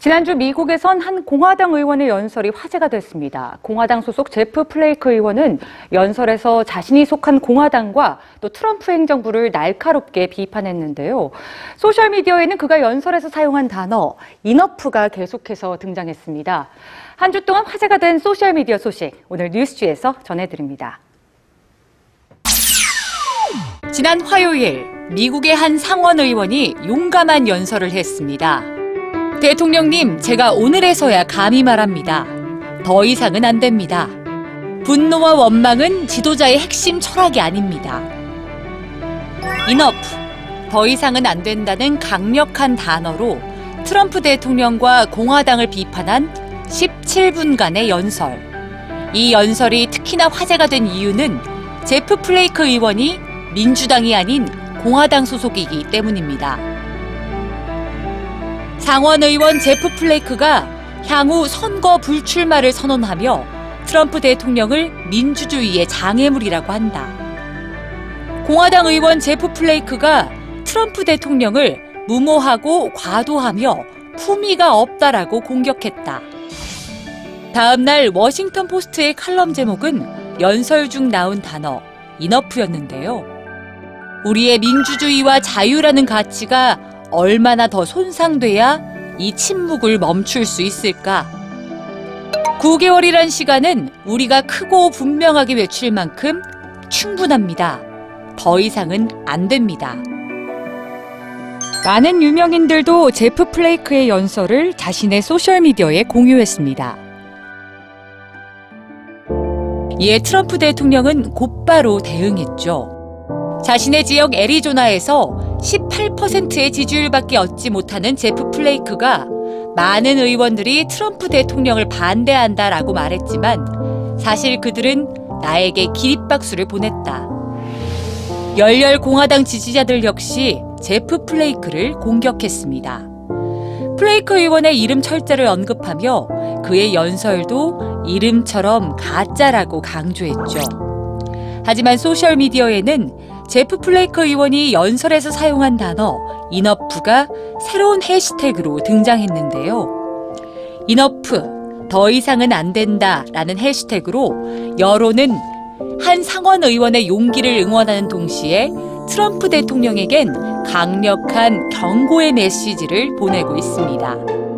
지난주 미국에선 한 공화당 의원의 연설이 화제가 됐습니다. 공화당 소속 제프 플레이크 의원은 연설에서 자신이 속한 공화당과 또 트럼프 행정부를 날카롭게 비판했는데요. 소셜미디어에는 그가 연설에서 사용한 단어 이너프가 계속해서 등장했습니다. 한 주 동안 화제가 된 소셜미디어 소식 오늘 뉴스지에서 전해드립니다. 지난 화요일 미국의 한 상원 의원이 용감한 연설을 했습니다. 대통령님, 제가 오늘에서야 감히 말합니다. 더 이상은 안 됩니다. 분노와 원망은 지도자의 핵심 철학이 아닙니다. 이너프, 더 이상은 안 된다는 강력한 단어로 트럼프 대통령과 공화당을 비판한 17분간의 연설. 이 연설이 특히나 화제가 된 이유는 제프 플레이크 의원이 민주당이 아닌 공화당 소속이기 때문입니다. 상원 의원 제프 플레이크가 향후 선거 불출마를 선언하며 트럼프 대통령을 민주주의의 장애물이라고 한다. 공화당 의원 제프 플레이크가 트럼프 대통령을 무모하고 과도하며 품위가 없다라고 공격했다. 다음 날 워싱턴 포스트의 칼럼 제목은 연설 중 나온 단어 이너프였는데요. 우리의 민주주의와 자유라는 가치가 얼마나 더 손상돼야 이 침묵을 멈출 수 있을까? 9개월이란 시간은 우리가 크고 분명하게 외칠 만큼 충분합니다. 더 이상은 안 됩니다. 많은 유명인들도 제프 플레이크의 연설을 자신의 소셜미디어에 공유했습니다. 이에 트럼프 대통령은 곧바로 대응했죠. 자신의 지역 애리조나에서 18%의 지지율밖에 얻지 못하는 제프 플레이크가 많은 의원들이 트럼프 대통령을 반대한다라고 말했지만 사실 그들은 나에게 기립박수를 보냈다. 열렬 공화당 지지자들 역시 제프 플레이크를 공격했습니다. 플레이크 의원의 이름 철자를 언급하며 그의 연설도 이름처럼 가짜라고 강조했죠. 하지만 소셜미디어에는 제프 플레이크 의원이 연설에서 사용한 단어 이너프가 새로운 해시태그로 등장했는데요. 이너프, 더 이상은 안 된다 라는 해시태그로 여론은 한 상원 의원의 용기를 응원하는 동시에 트럼프 대통령에겐 강력한 경고의 메시지를 보내고 있습니다.